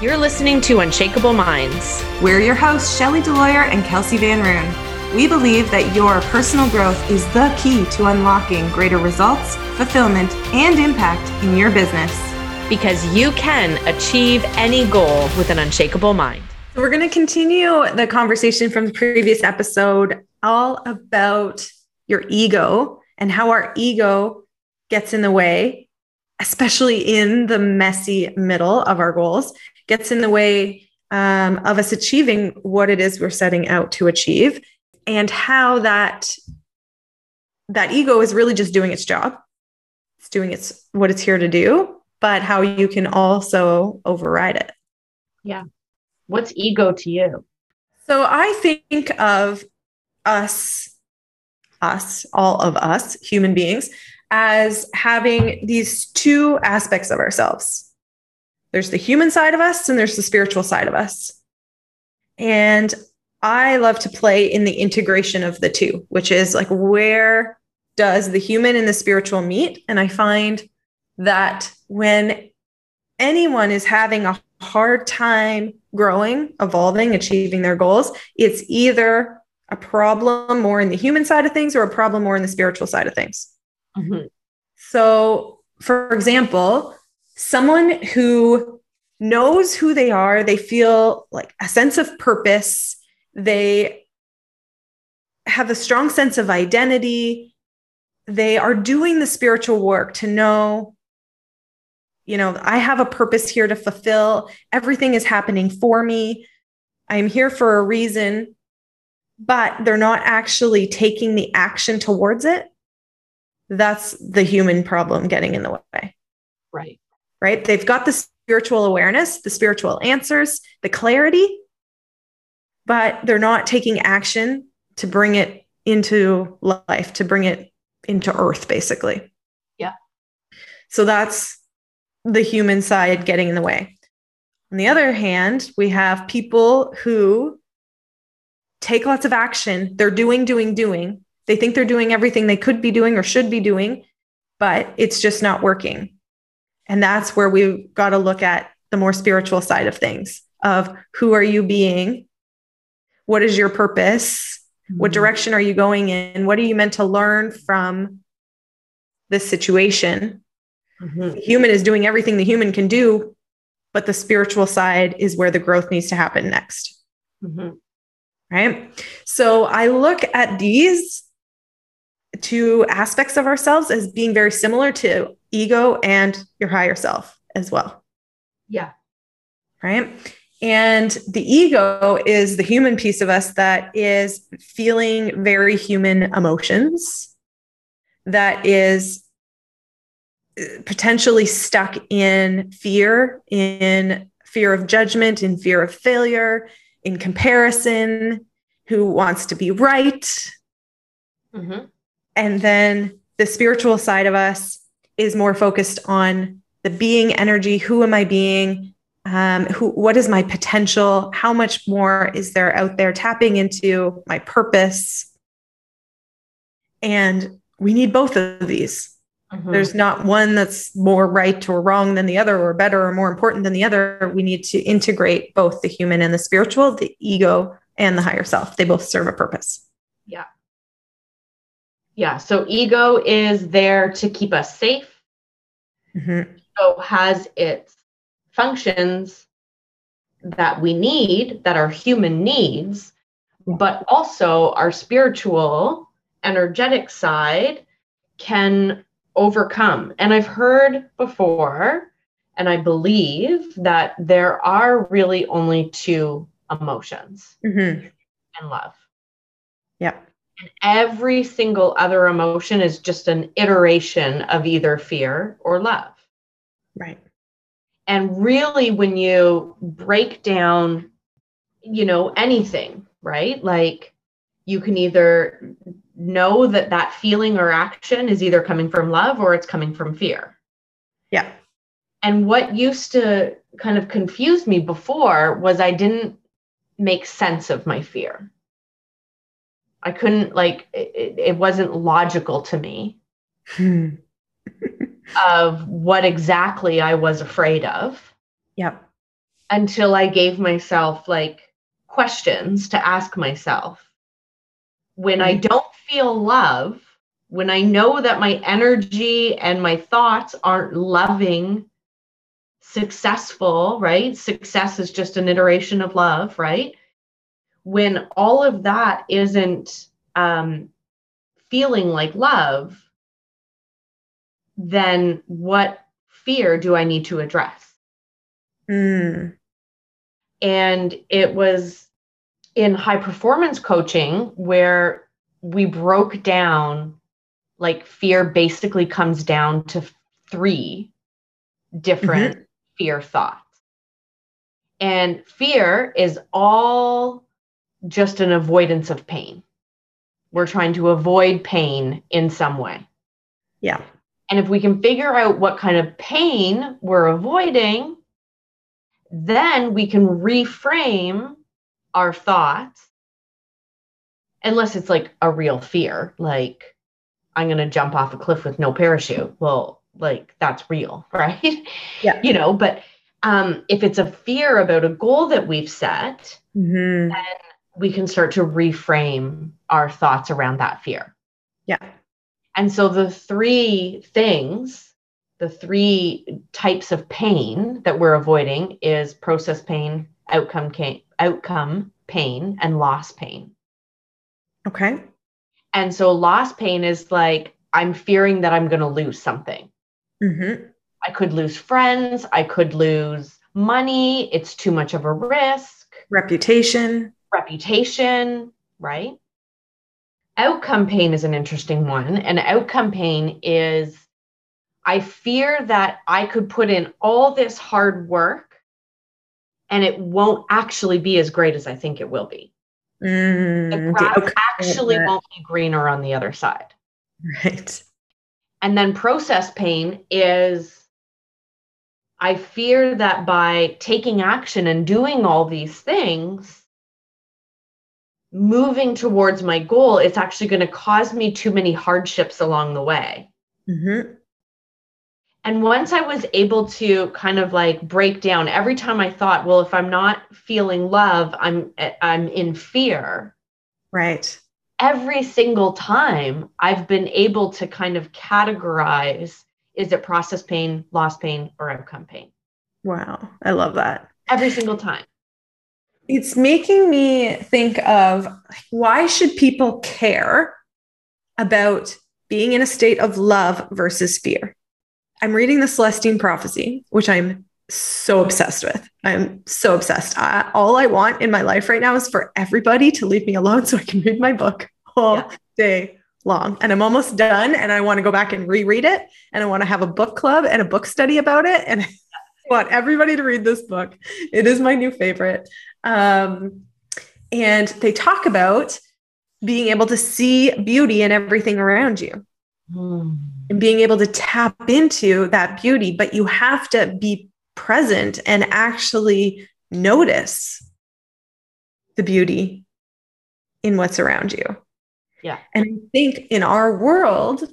You're listening to Unshakable Minds. We're your hosts, Shelly Deloyer and Kelsey Van Roon. We believe that your personal growth is the key to unlocking greater results, fulfillment, and impact in your business. Because you can achieve any goal with an unshakable mind. So, we're going to continue the conversation from the previous episode all about your ego and how our ego gets in the way, especially in the messy middle of our goals gets in the way um, of us achieving what it is we're setting out to achieve and how that that ego is really just doing its job. It's doing its what it's here to do but how you can also override it. Yeah. What's ego to you? So i think of us us all of us human beings as having these two aspects of ourselves there's the human side of us and there's the spiritual side of us. And I love to play in the integration of the two, which is like where does the human and the spiritual meet? And I find that when anyone is having a hard time growing, evolving, achieving their goals, it's either a problem more in the human side of things or a problem more in the spiritual side of things. Mm-hmm. So, for example, someone who knows who they are, they feel like a sense of purpose, they have a strong sense of identity, they are doing the spiritual work to know you know, I have a purpose here to fulfill. Everything is happening for me. I'm here for a reason, but they're not actually taking the action towards it. That's the human problem getting in the way. Right right? They've got the spiritual awareness, the spiritual answers, the clarity, but they're not taking action to bring it into life, to bring it into earth, basically. Yeah. So that's the human side getting in the way. On the other hand, we have people who take lots of action. They're doing, doing, doing. They think they're doing everything they could be doing or should be doing, but it's just not working. And that's where we've got to look at the more spiritual side of things of who are you being? What is your purpose? Mm-hmm. What direction are you going in? What are you meant to learn from this situation? Mm-hmm. The human is doing everything the human can do, but the spiritual side is where the growth needs to happen next. Mm-hmm. Right. So I look at these two aspects of ourselves as being very similar to ego and your higher self as well. Yeah. Right. And the ego is the human piece of us that is feeling very human emotions, that is uh, potentially stuck in fear, in fear of judgment, in fear of failure, in comparison, who wants to be right. Mm-hmm. And then the spiritual side of us is more focused on the being energy. Who am I being? Um, who, what is my potential? How much more is there out there tapping into my purpose? And we need both of these. Mm-hmm. There's not one that's more right or wrong than the other, or better or more important than the other. We need to integrate both the human and the spiritual, the ego and the higher self. They both serve a purpose. Yeah. Yeah. So ego is there to keep us safe. Mm-hmm. So has its functions that we need, that are human needs, but also our spiritual, energetic side can overcome. And I've heard before, and I believe that there are really only two emotions mm-hmm. and love. Yeah. And every single other emotion is just an iteration of either fear or love. Right. And really, when you break down, you know, anything, right? Like you can either know that that feeling or action is either coming from love or it's coming from fear. Yeah. And what used to kind of confuse me before was I didn't make sense of my fear. I couldn't like it, it wasn't logical to me hmm. of what exactly I was afraid of. Yep. until I gave myself like questions to ask myself. When I don't feel love, when I know that my energy and my thoughts aren't loving, successful, right? Success is just an iteration of love, right? When all of that isn't um, feeling like love, then what fear do I need to address? Mm. And it was in high performance coaching where we broke down like fear basically comes down to three different mm-hmm. fear thoughts. And fear is all just an avoidance of pain. We're trying to avoid pain in some way. Yeah. And if we can figure out what kind of pain we're avoiding, then we can reframe our thoughts. Unless it's like a real fear, like I'm going to jump off a cliff with no parachute. Well, like that's real, right? Yeah. you know, but um, if it's a fear about a goal that we've set, mm-hmm. We can start to reframe our thoughts around that fear. Yeah. And so the three things, the three types of pain that we're avoiding is process pain, outcome pain, outcome pain, and loss pain. Okay. And so loss pain is like I'm fearing that I'm going to lose something. Mm-hmm. I could lose friends. I could lose money. It's too much of a risk. Reputation. Reputation, right? outcome pain is an interesting one. And outcome pain is I fear that I could put in all this hard work and it won't actually be as great as I think it will be. Mm, the grass actually won't be greener on the other side. Right. And then process pain is I fear that by taking action and doing all these things, moving towards my goal, it's actually going to cause me too many hardships along the way. Mm-hmm. And once I was able to kind of like break down every time I thought, well, if I'm not feeling love, I'm I'm in fear. Right. Every single time I've been able to kind of categorize is it process pain, loss pain, or outcome pain? Wow. I love that. Every single time it's making me think of why should people care about being in a state of love versus fear? I'm reading the Celestine prophecy, which I'm so obsessed with. I'm so obsessed. I, all I want in my life right now is for everybody to leave me alone so I can read my book all yeah. day long. And I'm almost done and I want to go back and reread it and I want to have a book club and a book study about it and I want everybody to read this book. It is my new favorite. Um, and they talk about being able to see beauty in everything around you mm. and being able to tap into that beauty, but you have to be present and actually notice the beauty in what's around you. Yeah. And I think in our world,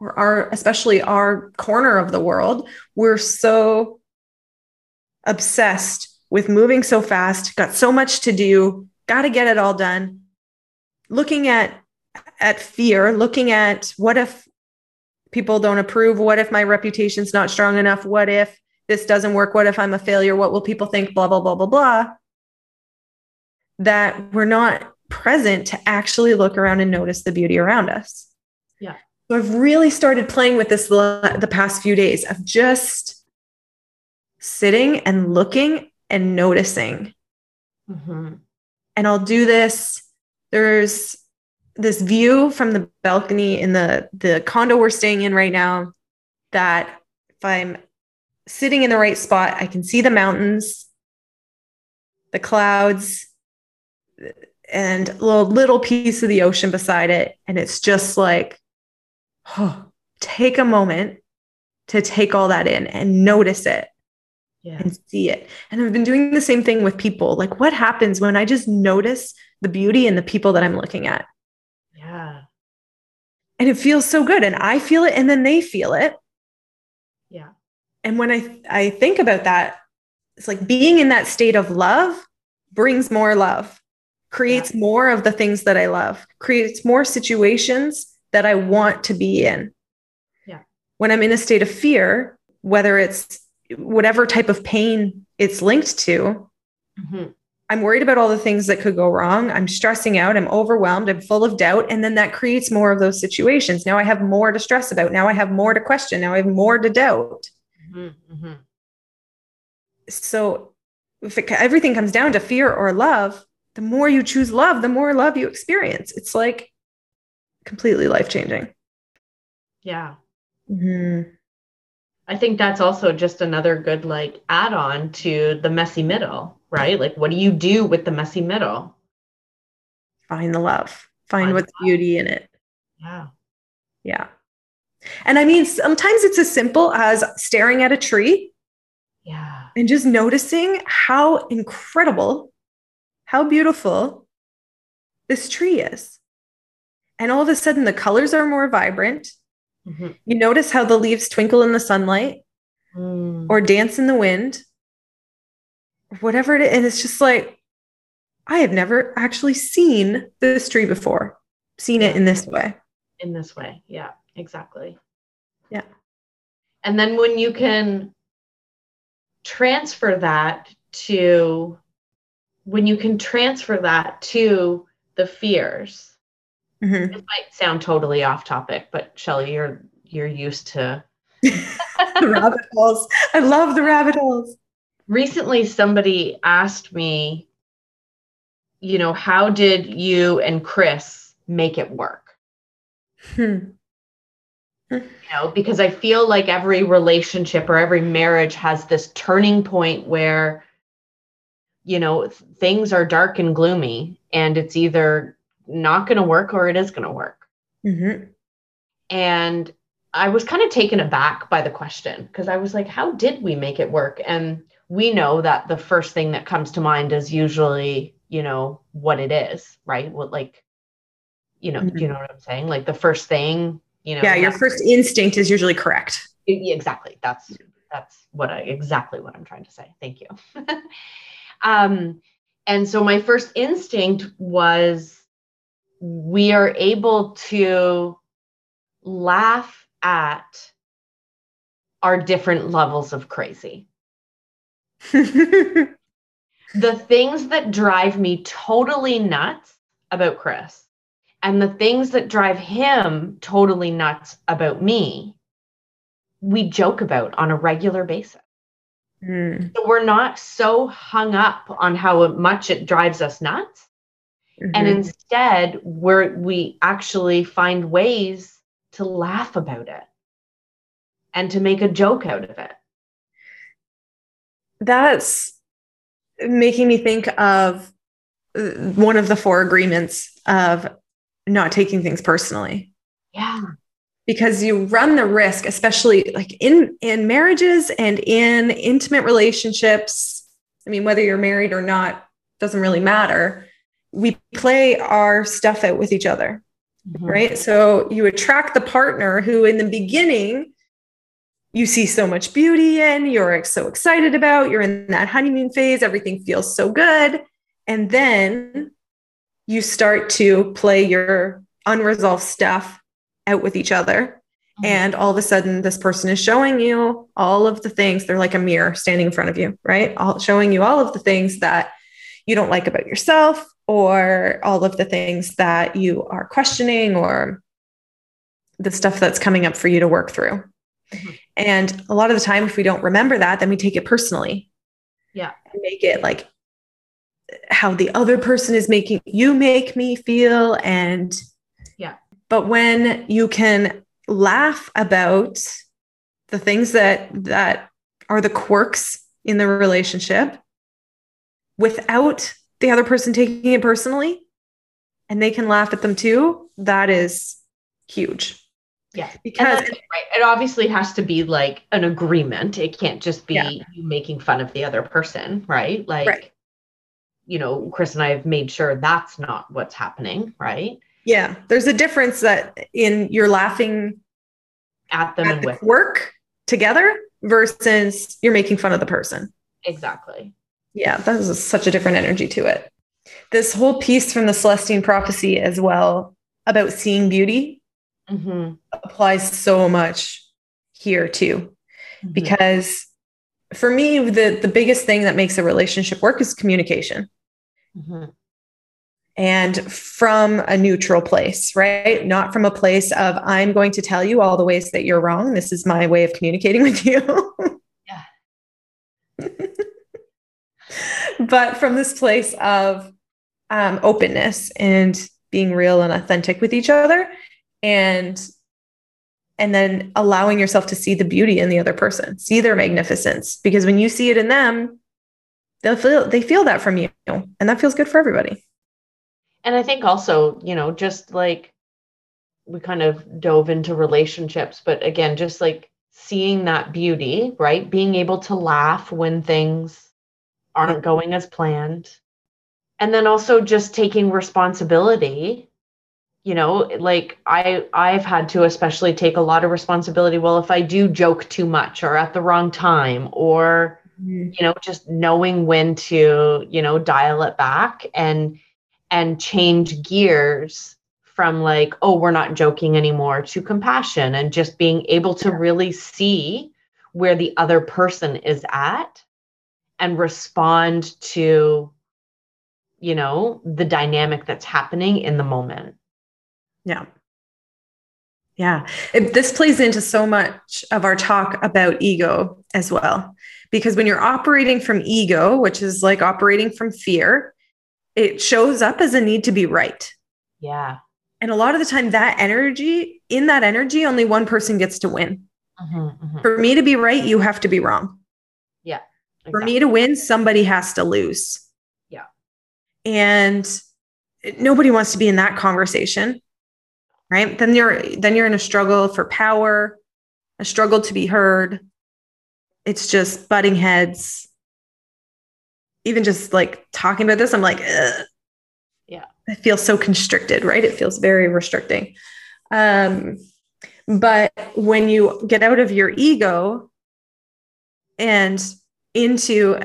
or our especially our corner of the world, we're so obsessed with moving so fast, got so much to do, got to get it all done. Looking at at fear, looking at what if people don't approve? What if my reputation's not strong enough? What if this doesn't work? What if I'm a failure? What will people think? Blah, blah, blah, blah, blah. That we're not present to actually look around and notice the beauty around us. Yeah. So I've really started playing with this the past few days of just sitting and looking and noticing. Mm-hmm. And I'll do this. There's this view from the balcony in the the condo we're staying in right now that if I'm sitting in the right spot, I can see the mountains, the clouds, and a little, little piece of the ocean beside it. And it's just like, oh, take a moment to take all that in and notice it yeah. and see it. And I've been doing the same thing with people. Like, what happens when I just notice the beauty in the people that I'm looking at? Yeah. And it feels so good. And I feel it, and then they feel it. Yeah. And when I I think about that it's like being in that state of love brings more love, creates yeah. more of the things that I love, creates more situations that I want to be in. Yeah. When I'm in a state of fear, whether it's whatever type of pain it's linked to, mm-hmm. I'm worried about all the things that could go wrong. I'm stressing out. I'm overwhelmed. I'm full of doubt. And then that creates more of those situations. Now I have more to stress about. Now I have more to question. Now I have more to doubt. Mm-hmm. mm-hmm. So if it, everything comes down to fear or love, the more you choose love, the more love you experience. It's like completely life changing. Yeah. Mm-hmm. I think that's also just another good like add on to the messy middle right? Like, what do you do with the messy middle? Find the love, find, find what's beauty in it. Yeah. Yeah. And I mean, sometimes it's as simple as staring at a tree. Yeah. And just noticing how incredible, how beautiful this tree is. And all of a sudden, the colors are more vibrant. Mm-hmm. You notice how the leaves twinkle in the sunlight mm. or dance in the wind whatever it is. And it's just like, I have never actually seen this tree before, seen it in this way. In this way. Yeah, exactly. Yeah. And then when you can transfer that to, when you can transfer that to the fears, mm-hmm. it might sound totally off topic, but Shelly, you're you're used to the rabbit holes. I love the rabbit holes recently somebody asked me, you know, how did you and Chris make it work? Hmm. You know, because I feel like every relationship or every marriage has this turning point where, you know, things are dark and gloomy and it's either not going to work or it is going to work. Mm-hmm. And I was kind of taken aback by the question because I was like, how did we make it work? And we know that the first thing that comes to mind is usually, you know, what it is, right? What like, you know, mm-hmm. do you know what I'm saying? Like the first thing, you know. Yeah, your first instinct is usually correct. Exactly. That's that's what I exactly what I'm trying to say. Thank you. um, and so my first instinct was we are able to laugh at our different levels of crazy the things that drive me totally nuts about Chris and the things that drive him totally nuts about me, we joke about on a regular basis. Mm. So we're not so hung up on how much it drives us nuts. Mm-hmm. And instead, we're, we actually find ways to laugh about it and to make a joke out of it that's making me think of uh, one of the four agreements of not taking things personally. Yeah. Because you run the risk, especially like in in marriages and in intimate relationships. I mean, whether you're married or not doesn't really matter. We play our stuff out with each other. Mm-hmm. Right. So you attract the partner who, in the beginning, you see so much beauty in, you're so excited about, you're in that honeymoon phase, everything feels so good. And then you start to play your unresolved stuff out with each other. Mm-hmm. And all of a sudden, this person is showing you all of the things. They're like a mirror standing in front of you, right? All, showing you all of the things that you don't like about yourself, or all of the things that you are questioning, or the stuff that's coming up for you to work through. Mm-hmm. And a lot of the time, if we don't remember that, then we take it personally. Yeah. And make it like how the other person is making you make me feel. And yeah. But when you can laugh about the things that that are the quirks in the relationship without the other person taking it personally and they can laugh at them too, that is huge. Yeah, because right. It obviously has to be like an agreement. It can't just be yeah. you making fun of the other person, right? Like, right. you know, Chris and I have made sure that's not what's happening, right? Yeah, there's a difference that in you're laughing at them at and with work together versus you're making fun of the person. Exactly. Yeah, that is such a different energy to it. This whole piece from the Celestine prophecy as well about seeing beauty mm-hmm. applies so much here too. Mm-hmm. Because for me, the, the biggest thing that makes a relationship work is communication. Mm-hmm. And from a neutral place, right? Not from a place of, I'm going to tell you all the ways that you're wrong. This is my way of communicating with you. yeah. But from this place of um, openness and being real and authentic with each other and and then allowing yourself to see the beauty in the other person see their magnificence. Because when you see it in them they'll feel they feel that from you and that feels good for everybody. And i think also you know just like we kind of dove into relationships but again just like seeing that beauty right? Being able to laugh when things aren't going as planned. And then also just taking responsibility you know like i i've had to especially take a lot of responsibility well if i do joke too much or at the wrong time or mm-hmm. you know just knowing when to you know dial it back and and change gears from like oh we're not joking anymore to compassion and just being able to really see where the other person is at and respond to you know, the dynamic that's happening in the moment. Yeah. Yeah. It, this plays into so much of our talk about ego as well. Because when you're operating from ego, which is like operating from fear, it shows up as a need to be right. Yeah. And a lot of the time, that energy, in that energy, only one person gets to win. Mm-hmm, mm-hmm. For me to be right, you have to be wrong. Exactly. For me to win, somebody has to lose. Yeah. and nobody wants to be in that conversation right? Then you're then you're in a struggle for power a struggle to be heard. It's just butting heads. Even just like talking about this i'm like Ugh. yeah. It feels so constricted right? It feels very restricting. Um but when you get out of your ego and into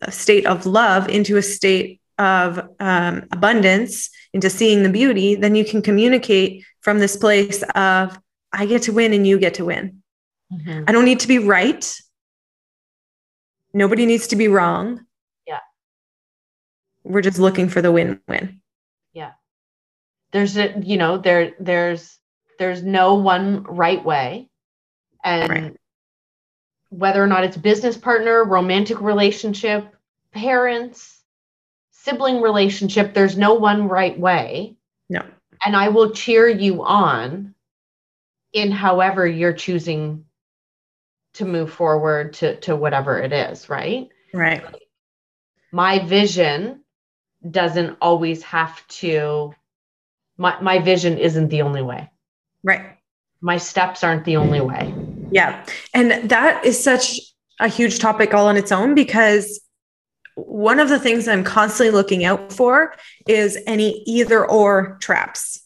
a state of love into a state of um, abundance, into seeing the beauty, then you can communicate from this place of, I get to win and you get to win. Mm-hmm. I don't need to be right. Nobody needs to be wrong. Yeah. We're just looking for the win win. Yeah. There's a, you know, there, there's, there's no one right way. And right. Whether or not it's business partner, romantic relationship, parents, sibling relationship, there's no one right way. No. And I will cheer you on in however you're choosing to move forward to, to whatever it is, right? Right. My vision doesn't always have to, my, my vision isn't the only way. Right. My steps aren't the only way. Yeah. And that is such a huge topic all on its own because one of the things I'm constantly looking out for is any either or traps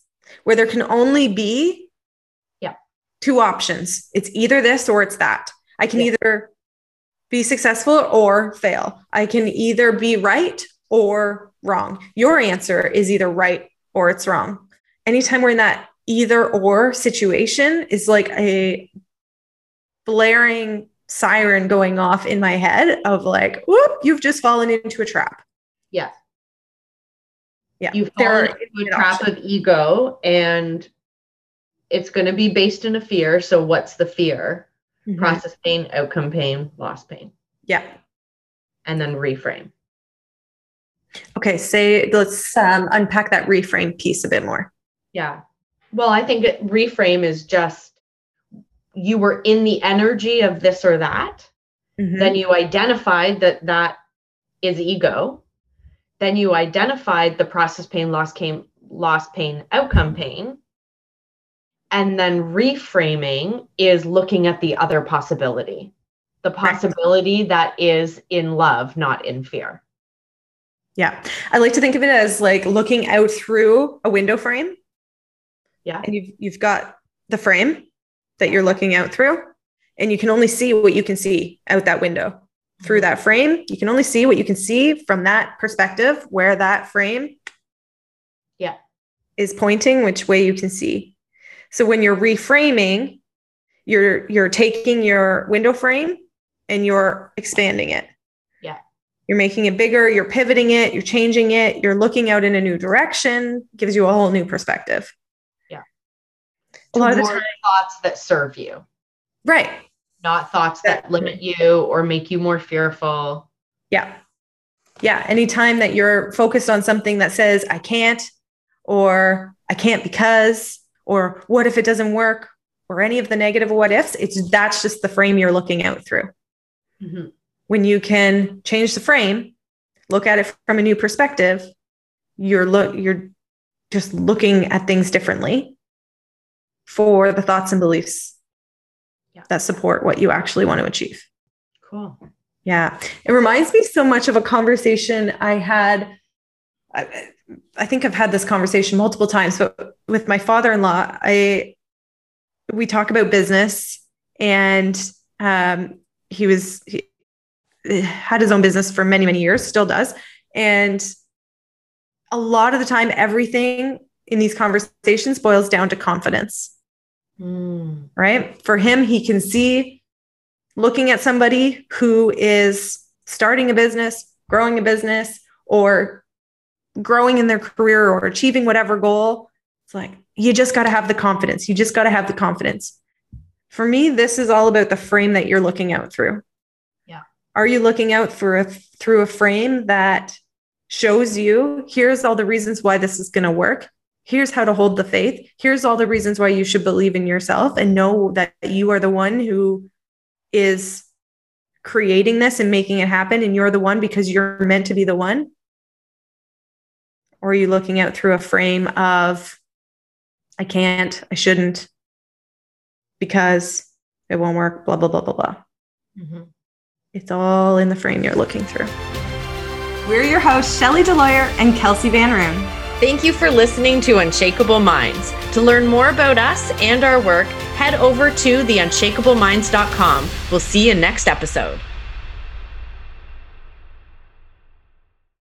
where there can only be yeah. two options. It's either this or it's that. I can yeah. either be successful or fail. I can either be right or wrong. Your answer is either right or it's wrong. Anytime we're in that either or situation is like a blaring siren going off in my head of like, whoop, you've just fallen into a trap. Yeah. Yeah. You've fallen into a trap option. of ego and it's going to be based in a fear. So what's the fear? Mm-hmm. Process pain, outcome pain, loss pain. Yeah. And then reframe. Okay. Say, let's um, unpack that reframe piece a bit more. Yeah. Well, I think reframe is just you were in the energy of this or that, mm-hmm. then you identified that that is ego. Then you identified the process pain, loss pain, loss pain, outcome pain. And then reframing is looking at the other possibility, the possibility right. that is in love, not in fear. Yeah. I like to think of it as like looking out through a window frame. Yeah. And you've you've got the frame that you're looking out through and you can only see what you can see out that window through that frame. You can only see what you can see from that perspective, where that frame yeah. is pointing, which way you can see. So when you're reframing, you're you're taking your window frame and you're expanding it. Yeah. You're making it bigger, you're pivoting it, you're changing it, you're looking out in a new direction, gives you a whole new perspective. A lot of the time, thoughts that serve you. Right. Not thoughts that limit you or make you more fearful. Yeah. Yeah. Anytime that you're focused on something that says, I can't, or I can't because, or what if it doesn't work, or any of the negative what ifs, it's that's just the frame you're looking out through. Mm-hmm. When you can change the frame, look at it from a new perspective, you're look you're just looking at things differently for the thoughts and beliefs yeah. that support what you actually want to achieve. Cool. Yeah. It reminds me so much of a conversation I had. I, I think I've had this conversation multiple times, but with my father-in-law, I we talk about business and um, he was he had his own business for many many years still does and a lot of the time everything in these conversations boils down to confidence mm. right for him he can see looking at somebody who is starting a business growing a business or growing in their career or achieving whatever goal it's like you just got to have the confidence. You just got to have the confidence. For me, this is all about the frame that you're looking out through. Yeah. Are you looking out for a through a frame that shows you here's all the reasons why this is going to work. Here's how to hold the faith. Here's all the reasons why you should believe in yourself and know that you are the one who is creating this and making it happen and you're the one because you're meant to be the one? Or are you looking out through a frame of I can't, I shouldn't, because it won't work, blah, blah, blah, blah, blah. Mm-hmm. It's all in the frame you're looking through. We're your hosts, Shelly Deloyer and Kelsey Van Roon. Thank you for listening to Unshakable Minds. To learn more about us and our work, head over to theunshakableminds.com. We'll see you next episode.